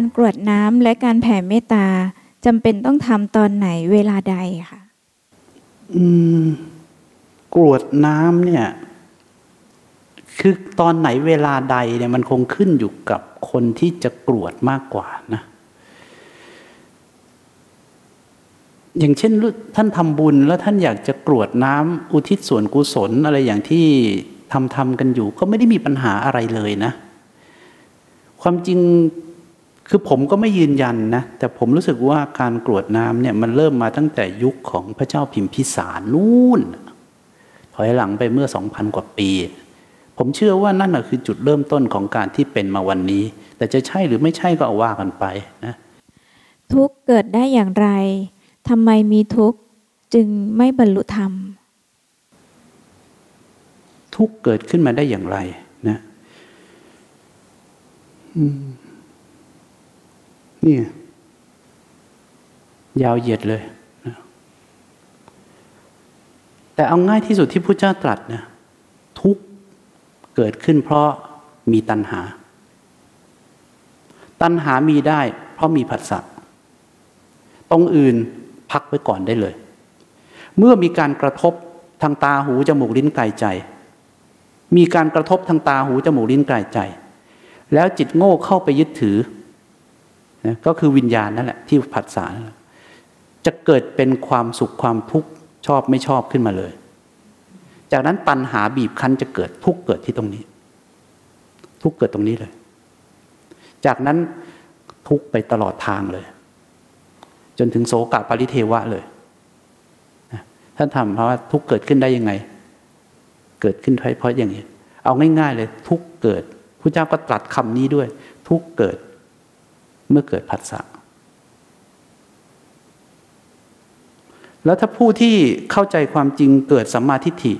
การกรวดน้ำและการแผ่เมตตาจำเป็นต้องทำตอนไหนเวลาใดคะอืมกรวดน้ำเนี่ย คือตอนไหนเวลาใดเนี่ยมันคงขึ้นอยู่กับคนที่จะกรวดมากกว่านะอย่างเช่นท่านทำบุญแล้วท่านอยากจะกรวดน้ำอุทิศส่วนกุศลอะไรอย่างที่ทำทำกันอยู่ ก็ไม่ได้มีปัญหาอะไรเลยนะ ความจริง คือผมก็ไม่ยืนยันนะ แต่ผมรู้สึกว่าการกรวดน้ำเนี่ยมันเริ่มมาตั้งแต่ยุคของพระเจ้าพิมพิสารนู่น ถอยหลังไปเมื่อสองพันกว่าปี ผมเชื่อว่านั่นคือจุดเริ่มต้นของการที่เป็นมาวันนี้ แต่จะใช่หรือไม่ใช่ก็เอาว่ากันไปนะทุกเกิดได้อย่างไรทำไมมีทุกข์จึงไม่บรรลุธรรม ทุกข์เกิดขึ้นมาได้อย่างไรนะ นี่ยาวเหยียดเลยนะแต่เอาง่ายที่สุดที่พระเจ้าตรัสนะทุกเกิดขึ้นเพราะมีตัณหา ตัณหามีได้ เพราะมีผัสสะตรงอื่นพักไว้ก่อนได้เลย เมื่อมีการกระทบทางตาหูจมูกลิ้นกายใจ มีการกระทบทางตาหูจมูกลิ้นกายใจ แล้วจิตโง่เข้าไปยึดถือ นะก็คือวิญญาณนั่นแหละที่ผัสสะจะเกิดเป็นความสุขความทุกข์ชอบไม่ชอบขึ้นมาเลย จากนั้นปัญหาบีบคั้นจะเกิดทุกเกิดที่ตรงนี้ ทุกเกิดตรงนี้เลย จากนั้นทุกไปตลอดทางเลย จนถึงโสกะปริเทวะเลยท่านทำเพราะว่าทุกเกิดขึ้นได้ยังไง เกิดขึ้นเพราะอย่างนี้ เอาง่าย ๆ เลย ทุกเกิดพระเจ้าก็ตรัสคำนี้ด้วย ทุกเกิด เมื่อเกิดผัสสะแล้วถ้าผู้ที่เข้าใจความจริงเกิดสัมมาทิฏฐิ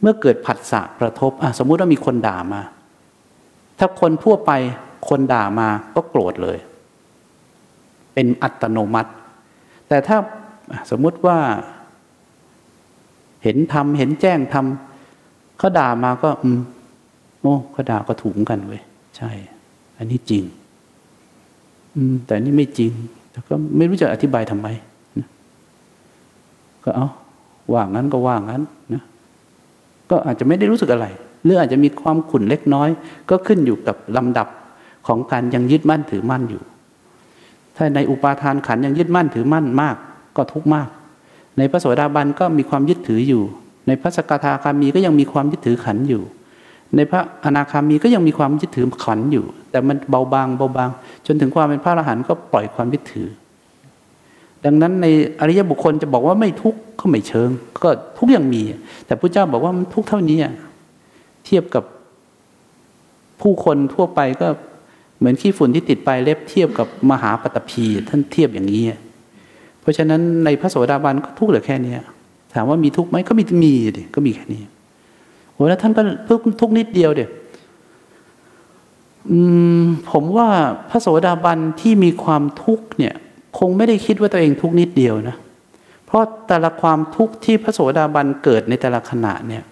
เมื่อเกิดผัสสะกระทบสมมุติว่ามีคนด่ามา ถ้าคนทั่วไปคนด่ามาก็โกรธเลย เป็นอัตโนมัติ แต่ถ้าสมมุติว่า เห็นทำเห็นแจ้งทำเขาด่ามาก็ อืมโอ้เขาด่าก็ถูกกันเว้ยใช่ อันนี้จริง แต่นี่ไม่จริงแต่ก็ไม่รู้จะอธิบายทำไมนะก็เอาว่างั้นก็ว่างั้นนะก็อาจจะไม่ได้รู้สึกอะไร หรืออาจจะมีความขุ่นเล็กน้อย ก็ขึ้นอยู่กับลำดับของการยังยึดมั่นถือมั่นอยู่ ถ้าในอุปาทานขันยังยึดมั่นถือมั่นมาก ก็ทุกข์มาก ในพระโสดาบันก็มีความยึดถืออยู่ ในพระสกทาคามีก็ยังมีความยึดถือขันอยู่ ในพระอนาคามีก็ยังมีความยึดถือขันอยู่ แต่มันเบาบางเบาบาง จนถึงความเป็นพระอรหันต์ก็ปล่อยความยึดถือ ดังนั้นในอริยบุคคลจะบอกว่าไม่ทุกข์ก็ไม่เชิง ก็ทุกอย่างมี แต่พระเจ้าบอกว่ามันทุกข์เท่านี้เทียบกับผู้คนทั่วไปก็เหมือนขี้ฝุ่นที่ติดปลายเล็บเทียบกับมหาปตพีท่านเทียบอย่างนี้เพราะฉะนั้นในพระโสดาบันก็ทุกข์เหลือแค่นี้ถามว่ามีทุกข์ไหมก็มีมีดิก็มีแค่นี้โอ้แล้วท่านก็ทุกทุกนิดเดียวเดียว ผมว่าพระโสดาบันที่มีความทุกข์เนี่ยคงไม่ได้คิดว่าตัวเองทุกนิดเดียวนะ เพราะแต่ละความทุกข์ที่พระโสดาบันเกิดในแต่ละขณะเนี่ย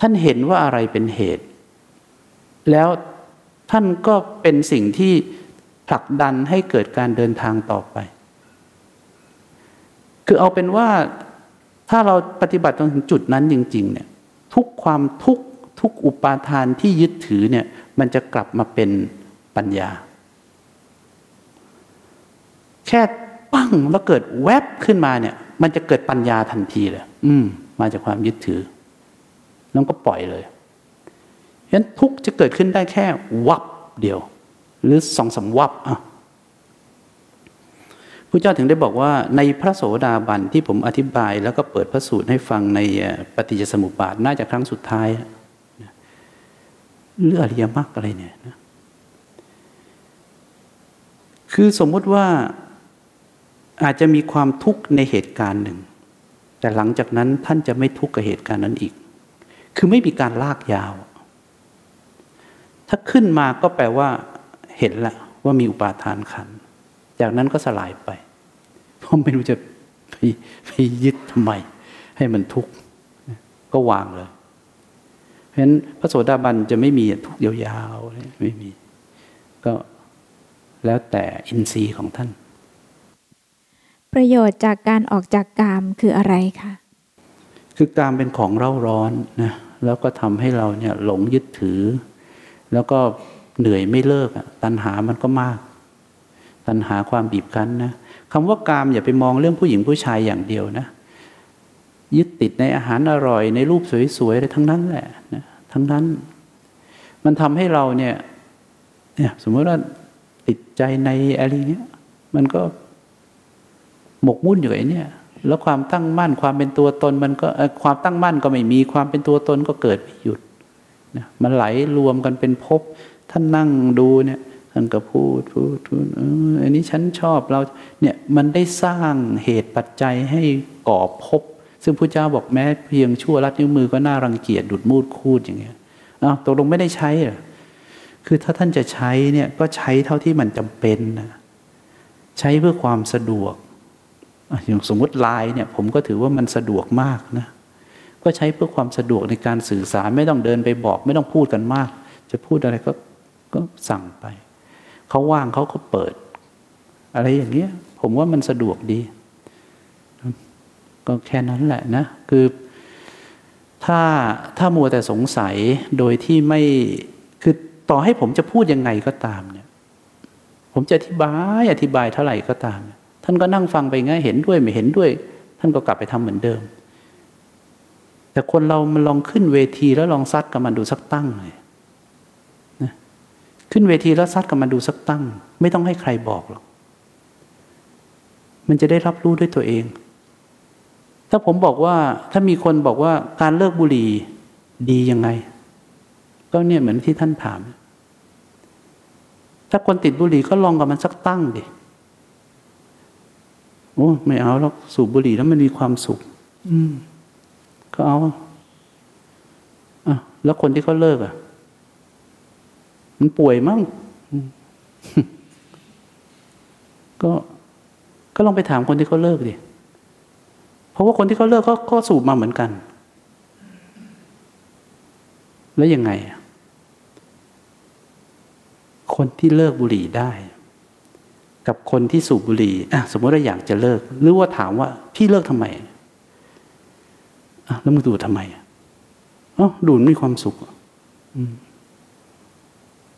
ท่านเห็นว่าอะไรเป็นเหตุ แล้วท่านก็เป็นสิ่งที่ผลักดันให้เกิดการเดินทางต่อไป คือเอาเป็นว่าถ้าเราปฏิบัติจนถึงจุดนั้นจริง ๆ เนี่ย ทุกความทุก ทุกอุปาทานที่ยึดถือเนี่ยมันจะกลับมาเป็นปัญญา แค่ปั้งแล้วเกิดแวบขึ้นมาเนี่ย มันจะเกิดปัญญาทันทีเลยอืม มาจากความยึดถือ แล้วก็ปล่อยเลยฉะนั้นทุกจะเกิดขึ้นได้แค่วับเดียว หรือสองสาวับอะพระเจ้าถึงได้บอกว่าในพระโสดาบันที่ผมอธิบายแล้วก็เปิดพระสูตรให้ฟังในปฏิจจสมุปบาทน่าจะครั้งสุดท้าย เรื่องอริยมรรคอะไรเนี่ยนะคือสมมุติว่าอาจจะมีความทุกข์ในเหตุการณ์หนึ่ง แต่หลังจากนั้นท่านจะไม่ทุกข์กับเหตุการณ์นั้นอีก คือไม่มีการลากยาว ถ้าขึ้นมาก็แปลว่า เห็นละว่ามีอุปาทานขัน จากนั้นก็สลายไป เพราะไม่รู้จะไปไปยึดทำไม ให้มันทุกข์ก็วางเลย เพราะฉะนั้นพระโสดาบันจะไม่มีทุกข์ยาวๆไม่มี ก็แล้วแต่อินทรีย์ของท่าน ประโยชน์จากการออกจากกามคืออะไรคะคือการเป็นของเร่าร้อนนะแล้วก็ทำให้เราเนี่ยหลงยึดถือ แล้วก็เหนื่อยไม่เลิกอะตัณหามันก็มาก ตัณหาความบีบคั้นนะคำว่ากามอย่าไปมองเรื่องผู้หญิงผู้ชายอย่างเดียวนะ ยึดติดในอาหารอร่อย ในรูปสวยๆอะไรทั้งนั้นแหละนะทั้งนั้น มันทำให้เราเนี่ยเนี่ยสมมติว่าติดใจในอะไรเงี้ยมันก็หมกมุ่นอยู่ไอ้เนี่ยแล้วความตั้งมั่นความเป็นตัวตนมันก็ความตั้งมั่นก็ไม่มีความเป็นตัวตนก็เกิดไม่หยุดนะมันไหลรวมกันเป็นภพท่านนั่งดูเนี่ยท่านก็พูดพูดพูดเอออันนี้ฉันชอบเราเนี่ยมันได้สร้างเหตุปัจจัยให้ก่อภพ ซึ่งพระเจ้าบอกแม้เพียงชั่วรัดนิ้วมือก็น่ารังเกียจดุดมูดคูดอย่างเงี้ยอ้าวตกลงไม่ได้ใช้เหรอคือถ้าท่านจะใช้เนี่ยก็ใช้เท่าที่มันจำเป็นนะใช้เพื่อความสะดวกอย่างสมมติไลน์เนี่ย ผมก็ถือว่ามันสะดวกมากนะก็ใช้เพื่อความสะดวกในการสื่อสารไม่ต้องเดินไปบอก ไม่ต้องพูดกันมาก จะพูดอะไรก็ก็สั่งไปเขาว่างเขาก็เปิด อะไรอย่างเงี้ย ผมว่ามันสะดวกดี ก็แค่นั้นแหละนะ คือถ้าถ้ามัวแต่สงสัยโดยที่ไม่คือต่อให้ผมจะพูดยังไงก็ตามเนี่ย ผมจะอธิบายอธิบายเท่าไหร่ก็ตามเนี่ยท่านก็นั่งฟังไปง่ายเห็นด้วยไม่เห็นด้วย ท่านก็กลับไปทำเหมือนเดิม แต่คนเรามันลองขึ้นเวทีแล้วลองซัดกับมันดูสักตั้งเลยนะขึ้นเวทีแล้วซัดกับมันดูสักตั้ง ไม่ต้องให้ใครบอกหรอกมันจะได้รับรู้ด้วยตัวเอง ถ้าผมบอกว่าถ้ามีคนบอกว่าการเลิกบุหรี่ดียังไง ก็เนี่ยเหมือนที่ท่านถาม ถ้าคนติดบุหรี่ก็ลองกับมันสักตั้งดิโอ้ไม่เอาแล้วสูบบุหรี่แล้วมันมีความสุข อืม ก็เอาอะแล้วคนที่เขาเลิกอะ มันป่วยมั้งก็ก็ลองไปถามคนที่เขาเลิกดิ เพราะว่าคนที่เขาเลิกก็สูบมาเหมือนกัน แล้วยังไง คนที่เลิกบุหรี่ได้ กับคนที่สูบบุหรี่สมมติว่าอยากจะเลิก หรือว่าถามว่าพี่เลิกทำไมอะแล้วมึงดูทำไมอ๋อดูมีความสุข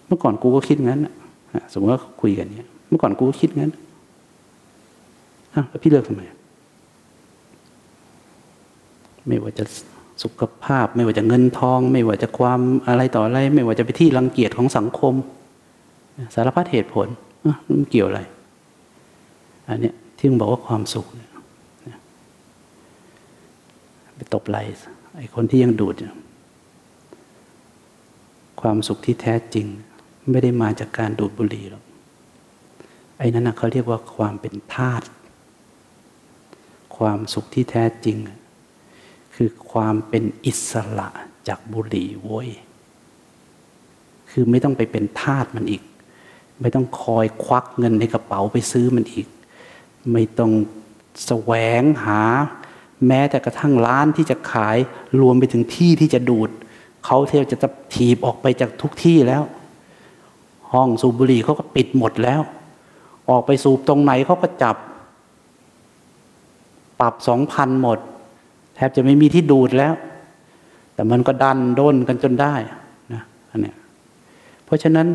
เมื่อก่อนกูก็คิดงั้นสมมติว่าคุยกันเนี้ย เมื่อก่อนกูก็คิดงั้นอะแล้วพี่เลิกทำไม ไม่ว่าจะสุขภาพ ไม่ว่าจะเงินทอง ไม่ว่าจะความอะไรต่ออะไร ไม่ว่าจะไปที่รังเกียจของสังคม สารพัดเหตุผลมันเกี่ยวอะไร อันนี้ที่มึงบอกว่าความสุขไปตบไหลไอ้คนที่ยังดูด ความสุขที่แท้จริง ไม่ได้มาจากการดูดบุหรี่หรอกไอ้นั้นนะเขาเรียกว่าความเป็นธาตุความสุขที่แท้จริง คือความเป็นอิสระจากบุหรี่โว้ย คือไม่ต้องไปเป็นทาสมันอีก ไม่ต้องคอยควักเงินในกระเป๋าไปซื้อมันอีก ไม่ต้องแสวงหา แม้แต่กระทั่งร้านที่จะขายรวมไปถึงที่ที่จะดูด เขาเทียวจะถีบออกไปจากทุกที่แล้ว ห้องสูบบุหรี่เขาก็ปิดหมดแล้ว ออกไปสูบตรงไหนเขาก็จับ ปรับสองพันหมด แทบจะไม่มีที่ดูดแล้ว แต่มันก็ดันด้นกันจนได้นะอันเนี้ยเพราะฉะนั้น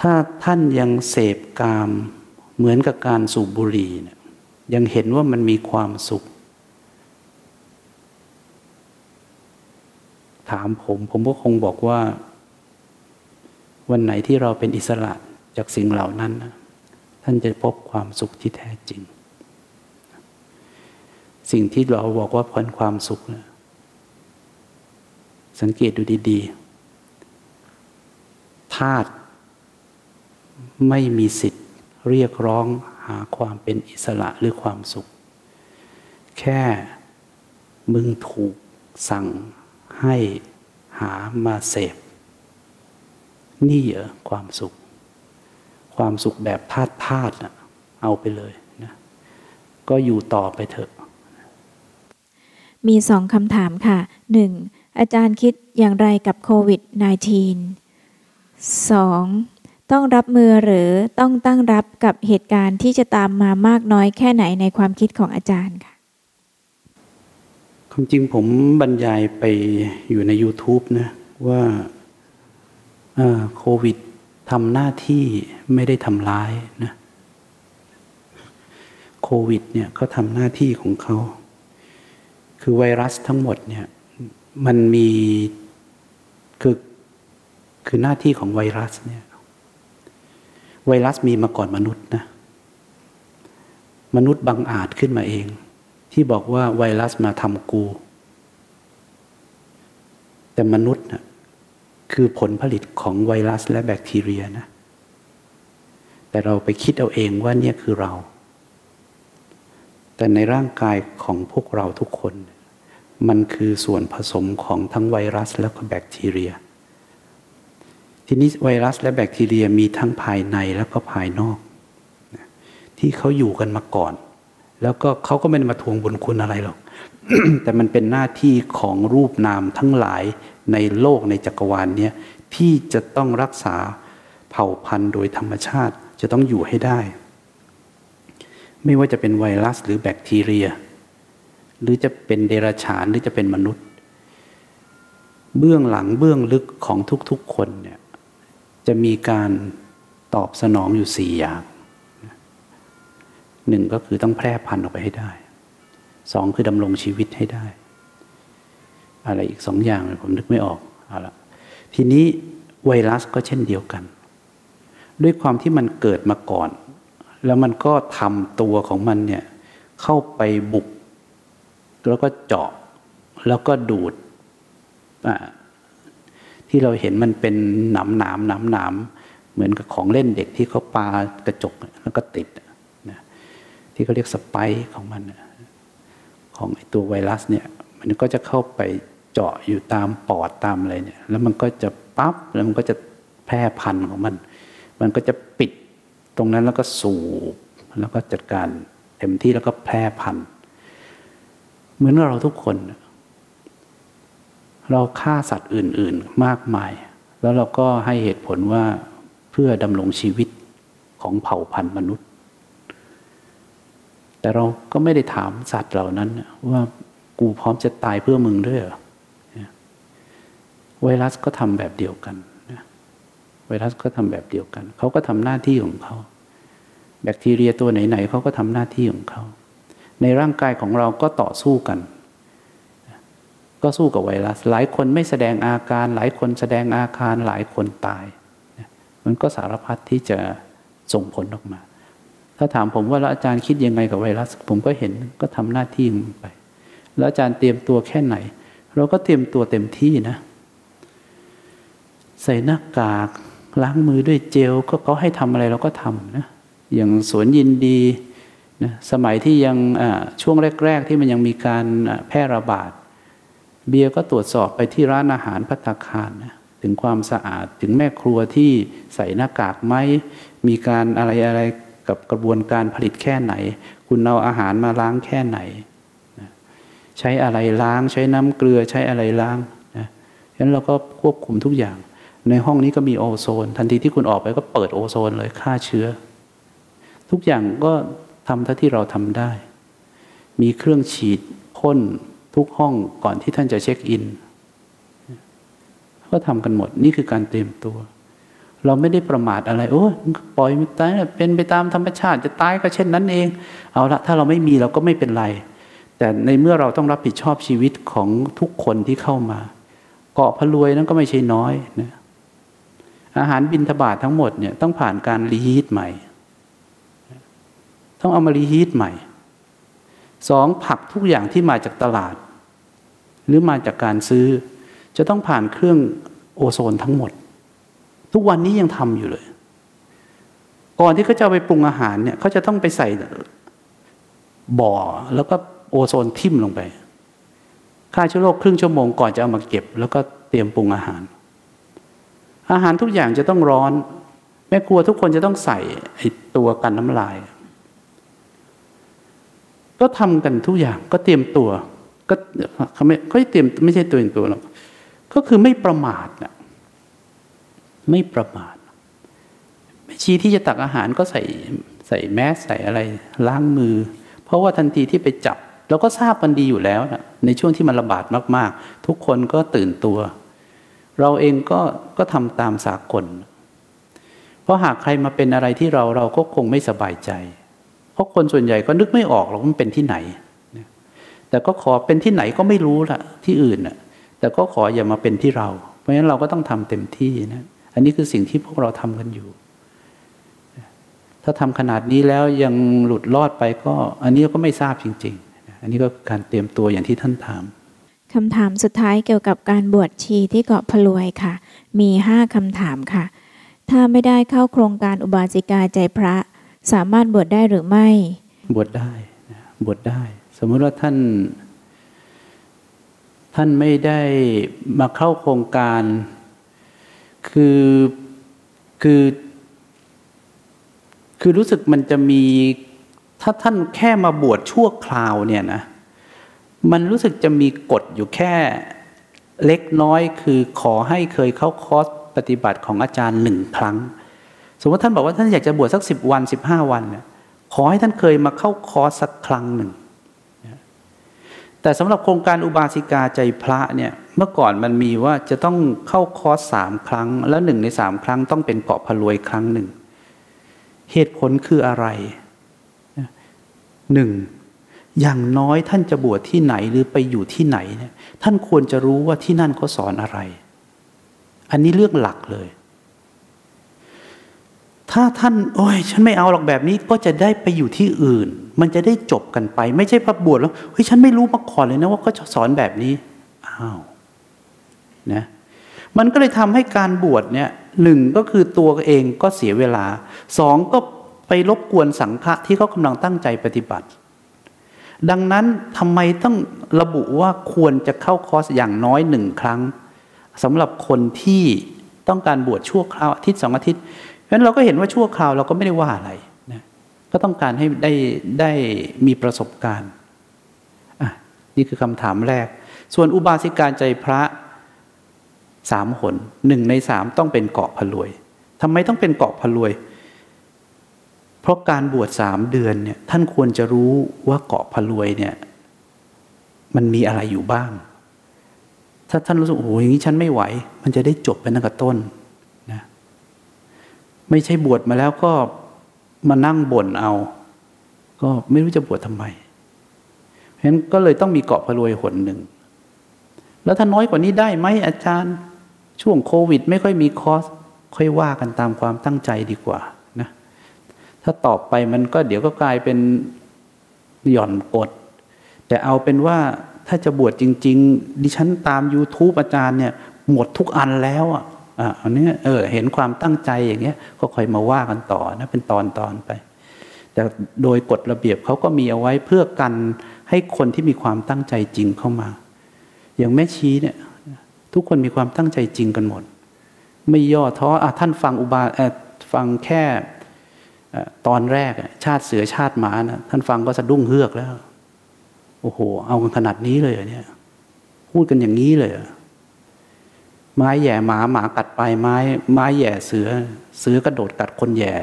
ถ้าท่านยังเสพกามเหมือนกับการสูบบุหรี่เนี่ยยังเห็นว่ามันมีความสุข ถามผม ผมก็คงบอกว่า วันไหนที่เราเป็นอิสระจากสิ่งเหล่านั้น ท่านจะพบความสุขที่แท้จริง สิ่งที่เราบอกว่าพ้นความสุขนะสังเกตดูดีๆธาตุไม่มีสิทธิ์เรียกร้องหาความเป็นอิสระหรือความสุข แค่มึงถูกสั่งให้หามาเสพ นี่เหรอความสุข ความสุขแบบธาตุธาตุนะเอาไปเลยนะก็อยู่ต่อไปเถอะ มีสองคำถามค่ะหนึ่งอาจารย์คิดอย่างไรกับโควิด -19 สองต้องรับมือหรือต้องตั้งรับกับเหตุการณ์ที่จะตามมามากน้อยแค่ไหนในความคิดของอาจารย์ค่ะความจริงผมบรรยายไปอยู่ใน YouTube นะว่าโควิดทำหน้าที่ไม่ได้ทำร้ายนะโควิดเนี่ยเขาทำหน้าที่ของเขา คือไวรัสทั้งหมดเนี่ยมันมีคือคือหน้าที่ของไวรัสเนี่ยไวรัสมีมาก่อนมนุษย์นะมนุษย์บังอาจขึ้นมาเอง ที่บอกว่าไวรัสมาทำกู แต่มนุษย์นะคือผลผลิตของไวรัสและแบคทีเรียนะ แต่เราไปคิดเอาเองว่าเนี่ยคือเรา แต่ในร่างกายของพวกเราทุกคน มันคือส่วนผสมของทั้งไวรัสและก็แบคทีเรีย ทีนี้ไวรัสและแบคทีเรียมีทั้งภายในแล้วก็ภายนอก ที่เขาอยู่กันมาก่อน แล้วก็เขาก็ไม่ได้มาทวงบุญคุณอะไรหรอก แต่มันเป็นหน้าที่ของรูปนามทั้งหลายในโลกในจักรวาลเนี้ยที่จะต้องรักษาเผ่าพันธุ์โดยธรรมชาติจะต้องอยู่ให้ได้ ไม่ว่าจะเป็นไวรัสหรือแบคทีเรีย หรือจะเป็นเดรัจฉานหรือจะเป็นมนุษย์ เบื้องหลังเบื้องลึกของทุกๆคนเนี่ยจะมีการตอบสนองอยู่สี่อย่างหนึ่งก็คือต้องแพร่พันธุ์ออกไปให้ได้สองคือดำรงชีวิตให้ได้ อะไรอีกสองอย่างผมนึกไม่ออกเอาละทีนี้ไวรัสก็เช่นเดียวกัน ด้วยความที่มันเกิดมาก่อน แล้วมันก็ทำตัวของมันเนี่ยเข้าไปบุก แล้วก็เจาะแล้วก็ดูดที่เราเห็นมันเป็นหนามหนามหนามหนามเหมือนกับของเล่นเด็กที่เขาปากระจกแล้วก็ติดนะที่เขาเรียกสไปของมันของไอตัวไวรัสเนี่ย มันก็จะเข้าไปเจาะอยู่ตามปอดตามอะไรเนี่ย แล้วมันก็จะปั๊บแล้วมันก็จะแพร่พันธุ์ของมัน มันก็จะปิดตรงนั้นแล้วก็สูบแล้วก็จัดการเต็มที่แล้วก็แพร่พันธุ์ เหมือนเราทุกคน เราฆ่าสัตว์อื่น ๆมากมาย แล้วเราก็ให้เหตุผลว่าเพื่อดำรงชีวิตของเผ่าพันธุ์มนุษย์ แต่เราก็ไม่ได้ถามสัตว์เหล่านั้น ว่ากูพร้อมจะตายเพื่อมึงด้วยเหรอไวรัสก็ทำแบบเดียวกันไวรัสก็ทำแบบเดียวกัน เขาก็ทำหน้าที่ของเขา แบคทีเรียตัวไหนๆเขาก็ทำหน้าที่ของเขา ในร่างกายของเราก็ต่อสู้กัน ก็สู้กับไวรัส หลายคนไม่แสดงอาการ หลายคนแสดงอาการหลายคนตาย มันก็สารพัดที่จะส่งผลออกมา ถ้าถามผมว่าแล้วอาจารย์คิดยังไงกับไวรัส ผมก็เห็นก็ทำหน้าที่มันไป แล้วอาจารย์เตรียมตัวแค่ไหน เราก็เตรียมตัวเต็มที่นะ ใส่หน้ากากล้างมือด้วยเจลก็เขาให้ทำอะไรเราก็ทำนะ อย่างสวนยินดี นะสมัยที่ยังช่วงแรก ๆ ที่มันยังมีการแพร่ระบาด เบียร์ก็ตรวจสอบไปที่ร้านอาหารพัตคารนะถึงความสะอาดถึงแม่ครัวที่ใส่หน้ากากไหมมีการอะไรอะไรกับกระบวนการผลิตแค่ไหน คุณเอาอาหารมาล้างแค่ไหนนะใช้อะไรล้างใช้น้ำเกลือใช้อะไรล้างนะฉะนั้นเราก็ควบคุมทุกอย่าง ในห้องนี้ก็มีโอโซน ทันทีที่คุณออกไปก็เปิดโอโซนเลยฆ่าเชื้อ ทุกอย่างก็ ทำเท่าที่เราทำได้ มีเครื่องฉีดพ่นทุกห้องก่อนที่ท่านจะเช็คอิน ก็ทำกันหมดนี่คือการเตรียมตัว เราไม่ได้ประมาทอะไร โอ้ปล่อยมันตายเป็นไปตามธรรมชาติจะตายก็เช่นนั้นเอง เอาละถ้าเราไม่มีเราก็ไม่เป็นไร แต่ในเมื่อเราต้องรับผิดชอบชีวิตของทุกคนที่เข้ามา เกาะพลวยนั้นก็ไม่ใช่น้อยนะอาหารบินทบาททั้งหมดเนี่ยต้องผ่านการรีฮีทใหม่ ต้องเอามารีฮีทใหม่สองผักทุกอย่างที่มาจากตลาด หรือมาจากการซื้อ จะต้องผ่านเครื่องโอโซนทั้งหมด ทุกวันนี้ยังทำอยู่เลย ก่อนที่เขาจะไปปรุงอาหารเนี่ยเขาจะต้องไปใส่บ่อแล้วก็โอโซนทิ่มลงไปฆ่าเชื้อโรคครึ่งชั่วโมงก่อนจะเอามาเก็บ แล้วก็เตรียมปรุงอาหาร อาหารทุกอย่างจะต้องร้อน แม่ครัวทุกคนจะต้องใส่ไอตัวกันน้ำลาย ก็ทำกันทุกอย่างก็เตรียมตัว ก็เขาไม่เขาเตรียมไม่ใช่ตัวเองตัวหรอกก็คือไม่ประมาทนะไม่ประมาทชีที่จะตักอาหารก็ใส่ใส่แมสใส่อะไรล้างมือ เพราะว่าทันทีที่ไปจับเราก็ทราบมันดีอยู่แล้วนะในช่วงที่มันระบาดมาก ๆ ทุกคนก็ตื่นตัว เราเองก็ก็ทำตามสากล เพราะหากใครมาเป็นอะไรที่เราเราก็คงไม่สบายใจ ราะคนส่วนใหญ่ก็นึกไม่ออกหรอกมันเป็นที่ไหน แต่ก็ขอเป็นที่ไหนก็ไม่รู้ละที่อื่นน่ะแต่ก็ขออย่ามาเป็นที่เรา เพราะฉะนั้นเราก็ต้องทำเต็มที่นะอันนี้คือสิ่งที่พวกเราทำกันอยู่ ถ้าทำขนาดนี้แล้วยังหลุดรอดไปก็ อันนี้ก็ไม่ทราบจริง ๆ อันนี้ก็การเตรียมตัวอย่างที่ท่านถามคำถามสุดท้ายเกี่ยวกับการบวชชีที่เกาะพลวยค่ะ มีห้าคำถามค่ะ ถ้าไม่ได้เข้าโครงการอุบาสิกาใจพระ สามารถบวชได้หรือไม่ บวชได้บวชได้ สมมติว่าท่าน ท่านไม่ได้มาเข้าโครงการ คือคือ คือรู้สึกมันจะมี ถ้าท่านแค่มาบวชชั่วคราวเนี่ยนะมันรู้สึกจะมีกฎอยู่แค่เล็กน้อยคือขอให้เคยเข้าคอร์สปฏิบัติของอาจารย์หนึ่งครั้ง สมมติท่านบอกว่าท่านอยากจะบวชสักสิบวันสิบห้าวันเนี่ยขอให้ท่านเคยมาเข้าคอร์สสักครั้งหนึ่ง แต่สำหรับโครงการอุบาสิกาใจพระเนี่ยเมื่อก่อนมันมีว่าจะต้องเข้าคอร์สสามครั้ง แล้วหนึ่งในสามครั้งต้องเป็นเกาะพลวยครั้งหนึ่ง เหตุผลคืออะไรหนึ่งอย่างน้อยท่านจะบวชที่ไหนหรือไปอยู่ที่ไหนเนี่ยท่านควรจะรู้ว่าที่นั่นเขาสอนอะไร อันนี้เรื่องหลักเลย ถ้าท่านโอ้ยฉันไม่เอาหรอกแบบนี้ก็จะได้ไปอยู่ที่อื่น มันจะได้จบกันไป ไม่ใช่พระบวชแล้วเฮ้ยฉันไม่รู้มาก่อนเลยนะว่าก็จะสอนแบบนี้อ้าวนะมันก็เลยทำให้การบวชเนี่ยหนึ่งก็คือตัวเองก็เสียเวลาสองก็ไปรบกวนสังฆะที่เขากำลังตั้งใจปฏิบัติ ดังนั้นทำไมต้องระบุว่าควรจะเข้าคอร์สอย่างน้อยหนึ่งครั้งสำหรับคนที่ต้องการบวชชั่วคราวอาทิตย์สองอาทิตย์ ราะฉะนั้นเราก็เห็นว่าชั่วคราวเราก็ไม่ได้ว่าอะไรนะก็ต้องการให้ได้ได้มีประสบการณ์อะนี่คือคำถามแรก ส่วนอุบาสิกาใจพระสามหนหนึ่งในสามต้องเป็นเกาะพลวยทำไมต้องเป็นเกาะพลวย เพราะการบวชสามเดือนเนี่ยท่านควรจะรู้ว่าเกาะพลวยเนี่ยมันมีอะไรอยู่บ้าง ถ้าท่านรู้สึกโอ้ยอย่างนี้ฉันไม่ไหว มันจะได้จบไปตั้งแต่ต้น ไม่ใช่บวชมาแล้วก็มานั่งบ่นเอา ก็ไม่รู้จะบวชทำไม เพราะฉะนั้นก็เลยต้องมีเกาะพลวยหนหนึ่ง แล้วถ้าน้อยกว่านี้ได้ไหมอาจารย์ ช่วงโควิด ไม่ค่อยมีคอร์สค่อยว่ากันตามความตั้งใจดีกว่านะ ถ้าตอบไปมันก็เดี๋ยวก็กลายเป็นหย่อนกด แต่เอาเป็นว่าถ้าจะบวชจริง ๆ ดิฉันตาม YouTube อาจารย์เนี่ย หมดทุกอันแล้วอะ อันนี้เออเห็นความตั้งใจอย่างเงี้ยก็ค่อยมาว่ากันต่อนะเป็นตอนตอนไป แต่โดยกฎระเบียบเขาก็มีเอาไว้เพื่อกันให้คนที่มีความตั้งใจจริงเข้ามา อย่างแม่ชี้เนี่ย ทุกคนมีความตั้งใจจริงกันหมด ไม่ย่อท้ออะท่านฟังอุบาฟังแค่ตอนแรกชาติเสือชาติหมานะท่านฟังก็สะดุ้งเฮือกแล้ว โอ้โห เอากันขนาดนี้เลยเนี่ย พูดกันอย่างนี้เลย ไม้แย่หมาหมากัดไปไม้ไม้แย่เสือ เสือกระโดดกัดคนแย่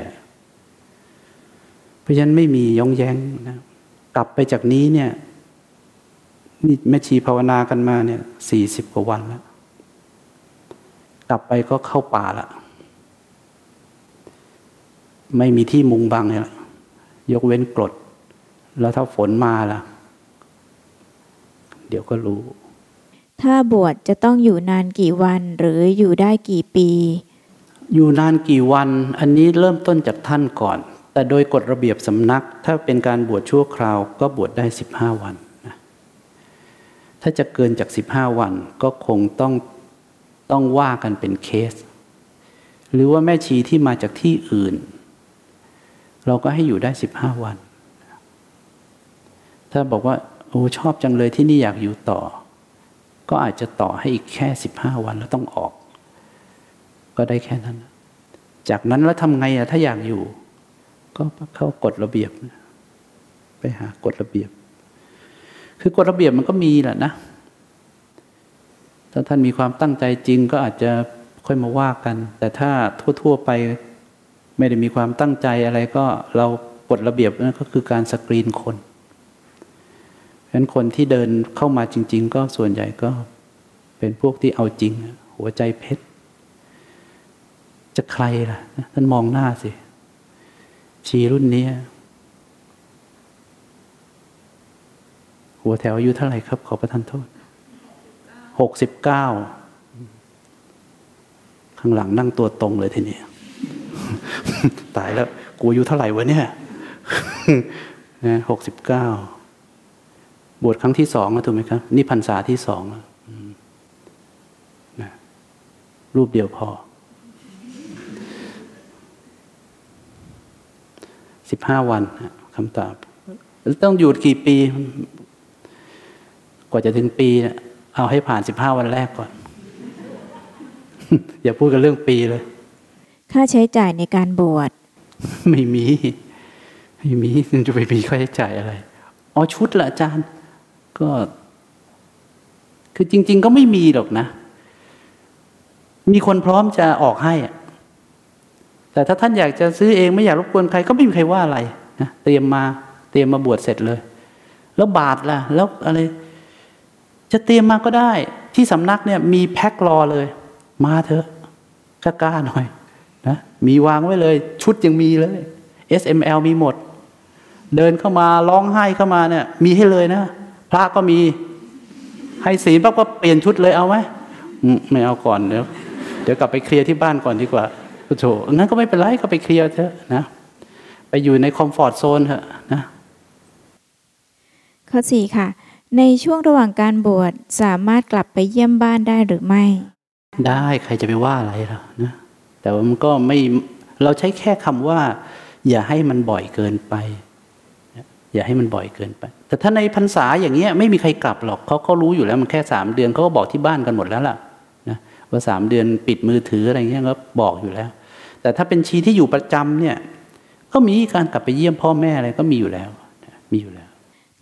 เพราะฉะนั้นไม่มีย่องแย้งนะกลับไปจากนี้เนี่ยนี่แม่ชีภาวนากันมาเนี่ยสี่สิบกว่าวันแล้วกลับไปก็เข้าป่าละไม่มีที่มุงบังเนี่ยยกเว้นกรด แล้วถ้าฝนมาล่ะ เดี๋ยวก็รู้ ถ้าบวชจะต้องอยู่นานกี่วันหรืออยู่ได้กี่ปี อยู่นานกี่วัน อันนี้เริ่มต้นจากท่านก่อน แต่โดยกฎระเบียบสำนัก ถ้าเป็นการบวชชั่วคราว ก็บวชได้สิบห้าวันนะถ้าจะเกินจากสิบห้าวันก็คงต้องต้องว่ากันเป็นเคส หรือว่าแม่ชีที่มาจากที่อื่น เราก็ให้อยู่ได้สิบห้าวัน ถ้าบอกว่าโอ้ชอบจังเลยที่นี่อยากอยู่ต่อ ก็อาจจะต่อให้อีกแค่สิบห้าวันแล้วต้องออก ก็ได้แค่นั้น จากนั้นแล้วทำไงอะถ้าอยากอยู่ ก็เข้ากฎระเบียบ ไปหากฎระเบียบ คือกฎระเบียบมันก็มีแหละนะ ถ้าท่านมีความตั้งใจจริงก็อาจจะค่อยมาว่ากัน แต่ถ้าทั่ว ๆ ไปไม่ได้มีความตั้งใจอะไรก็เรากฎระเบียบนั่นก็คือการสกรีนคน ฉะนั้นคนที่เดินเข้ามาจริง ๆ ก็ส่วนใหญ่ก็เป็นพวกที่เอาจริง หัวใจเพชร จะใครล่ะ ท่านมองหน้าสิ ชีรุ่นนี้ หัวแถวอายุเท่าไหร่ครับ ขอประทานโทษ หกสิบเก้า ข้างหลังนั่งตัวตรงเลยทีนี้ ตายแล้ว กูอายุเท่าไหร่วะเนี่ยนะหกสิบเก้า บวชครั้งที่สองแล้วถูกไหมครับนี่พรรษาที่สองแล้วนะรูปเดียวพอสิบห้าวันคำตอบ ต้องหยุดกี่ปี กว่าจะถึงปี เอาให้ผ่านสิบห้าวันแรกก่อน อย่าพูดกันเรื่องปีเลย ค่าใช้จ่ายในการบวช ไม่มี ไม่มีจะไปมีค่าใช้จ่ายอะไร อ๋อชุดละอาจารย์ ก็ คือจริง ๆ ก็ไม่มีหรอกนะ มีคนพร้อมจะออกให้แต่ถ้าท่านอยากจะซื้อเองไม่อยากรบกวนใครก็ไม่มีใครว่าอะไรนะเตรียมมาเตรียมมาบวชเสร็จเลย แล้วบาทล่ะ แล้วอะไร จะเตรียมมาก็ได้ ที่สำนักเนี่ย มีแพ็ครอเลย มาเถอะกล้าๆหน่อยนะมีวางไว้เลย ชุดยังมีเลย S M L มีหมด เดินเข้ามาร้องไห้เข้ามาเนี่ย มีให้เลยนะ พระก็มีให้ศีลปั๊บก็เปลี่ยนชุดเลยเอาไหมอืมไม่เอาก่อนเดี๋ยวเดี๋ยวกลับไปเคลียร์ที่บ้านก่อนดีกว่าโถงั้นก็ไม่เป็นไรก็ไปเคลียร์เถอะนะ ไปอยู่ในคอมฟอร์ทโซนเถอะนะข้อสี่ค่ะ ในช่วงระหว่างการบวชสามารถกลับไปเยี่ยมบ้านได้หรือไม่ ได้ใครจะไปว่าอะไรล่ะนะแต่ว่ามันก็ไม่เราใช้แค่คำว่า อย่าให้มันบ่อยเกินไป อย่าให้มันบ่อยเกินไป แต่ถ้าในพรรษาอย่างเงี้ยไม่มีใครกลับหรอกเขาเขารู้อยู่แล้วมันแค่สามเดือนเขาก็บอกที่บ้านกันหมดแล้วล่ะนะว่าสามเดือนปิดมือถืออะไรเงี้ยก็บอกอยู่แล้ว แต่ถ้าเป็นชีที่อยู่ประจำเนี่ย ก็มีการกลับไปเยี่ยมพ่อแม่อะไรก็มีอยู่แล้วมีอยู่แล้ว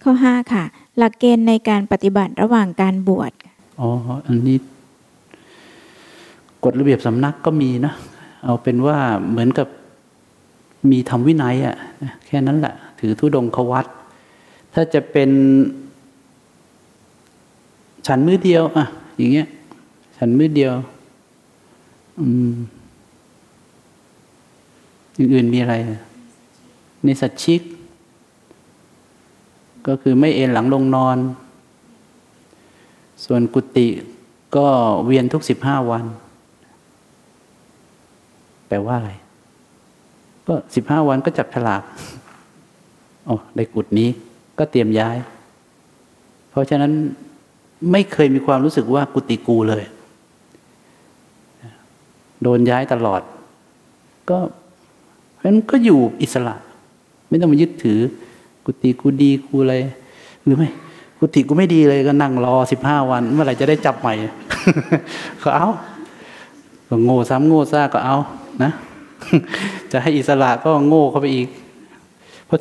ข้อห้าค่ะ หลักเกณฑ์ในการปฏิบัติระหว่างการบวชอ๋ออันนี้กฎระเบียบสำนักก็มีนะเอาเป็นว่าเหมือนกับมีทำวินัยอะ่ะแค่นั้นแหละถือธุดงควัต ถ้าจะเป็นฉันมือเดียวอะอย่างเงี้ย ฉันมือเดียว อืมอย่างอื่นมีอะไรในสัตชิก ก็คือไม่เอนหลังลงนอน ส่วนกุฏิก็เวียนทุกสิบห้าวัน แปลว่าอะไร ก็สิบห้าวันก็จับฉลากโอ้ในกุฏนี้ ก็เตรียมย้าย เพราะฉะนั้นไม่เคยมีความรู้สึกว่ากุฏิกูเลย โดนย้ายตลอด ก็เพราะฉะนั้นก็อยู่อิสระ ไม่ต้องมายึดถือ กุฏิกูดีกูอะไรหรือไม่กุฏิกูไม่ดีเลยก็นั่งรอสิบห้าวัน เมื่อไหร่จะได้จับใหม่ก็เอาก็โง่ซ้ำโง่ซ่าก็เอานะ จะให้อิสระก็โง่เข้าไปอีกเพราะ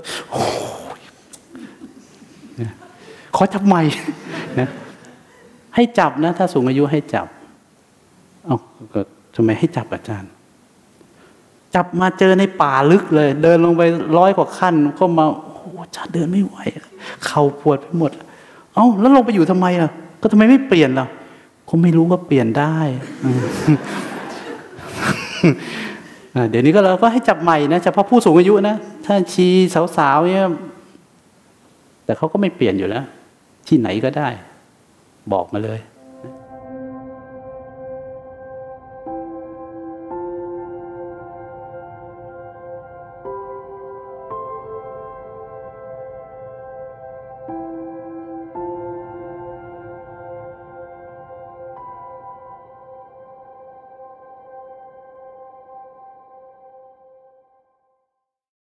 ขอจับใหม่นะให้จับนะ ถ้าสูงอายุให้จับเอาก็ทำไมให้จับอาจารย์ จับมาเจอในป่าลึกเลย เดินลงไปร้อยกว่าขั้น ก็มาโอ้อาจารย์เดินไม่ไหวเข่าปวดไปหมด เอ้าแล้วลงไปอยู่ทำไมล่ะ ก็ทำไมไม่เปลี่ยนล่ะคงไม่รู้ก็เปลี่ยนได้เดี๋ยวนี้ก็เราก็ให้จับใหม่นะเฉพาะผู้สูงอายุนะ ถ้าชีสาวๆเนี่ยแต่เขาก็ไม่เปลี่ยนอยู่แล้ว ที่ไหนก็ได้ บอกมาเลย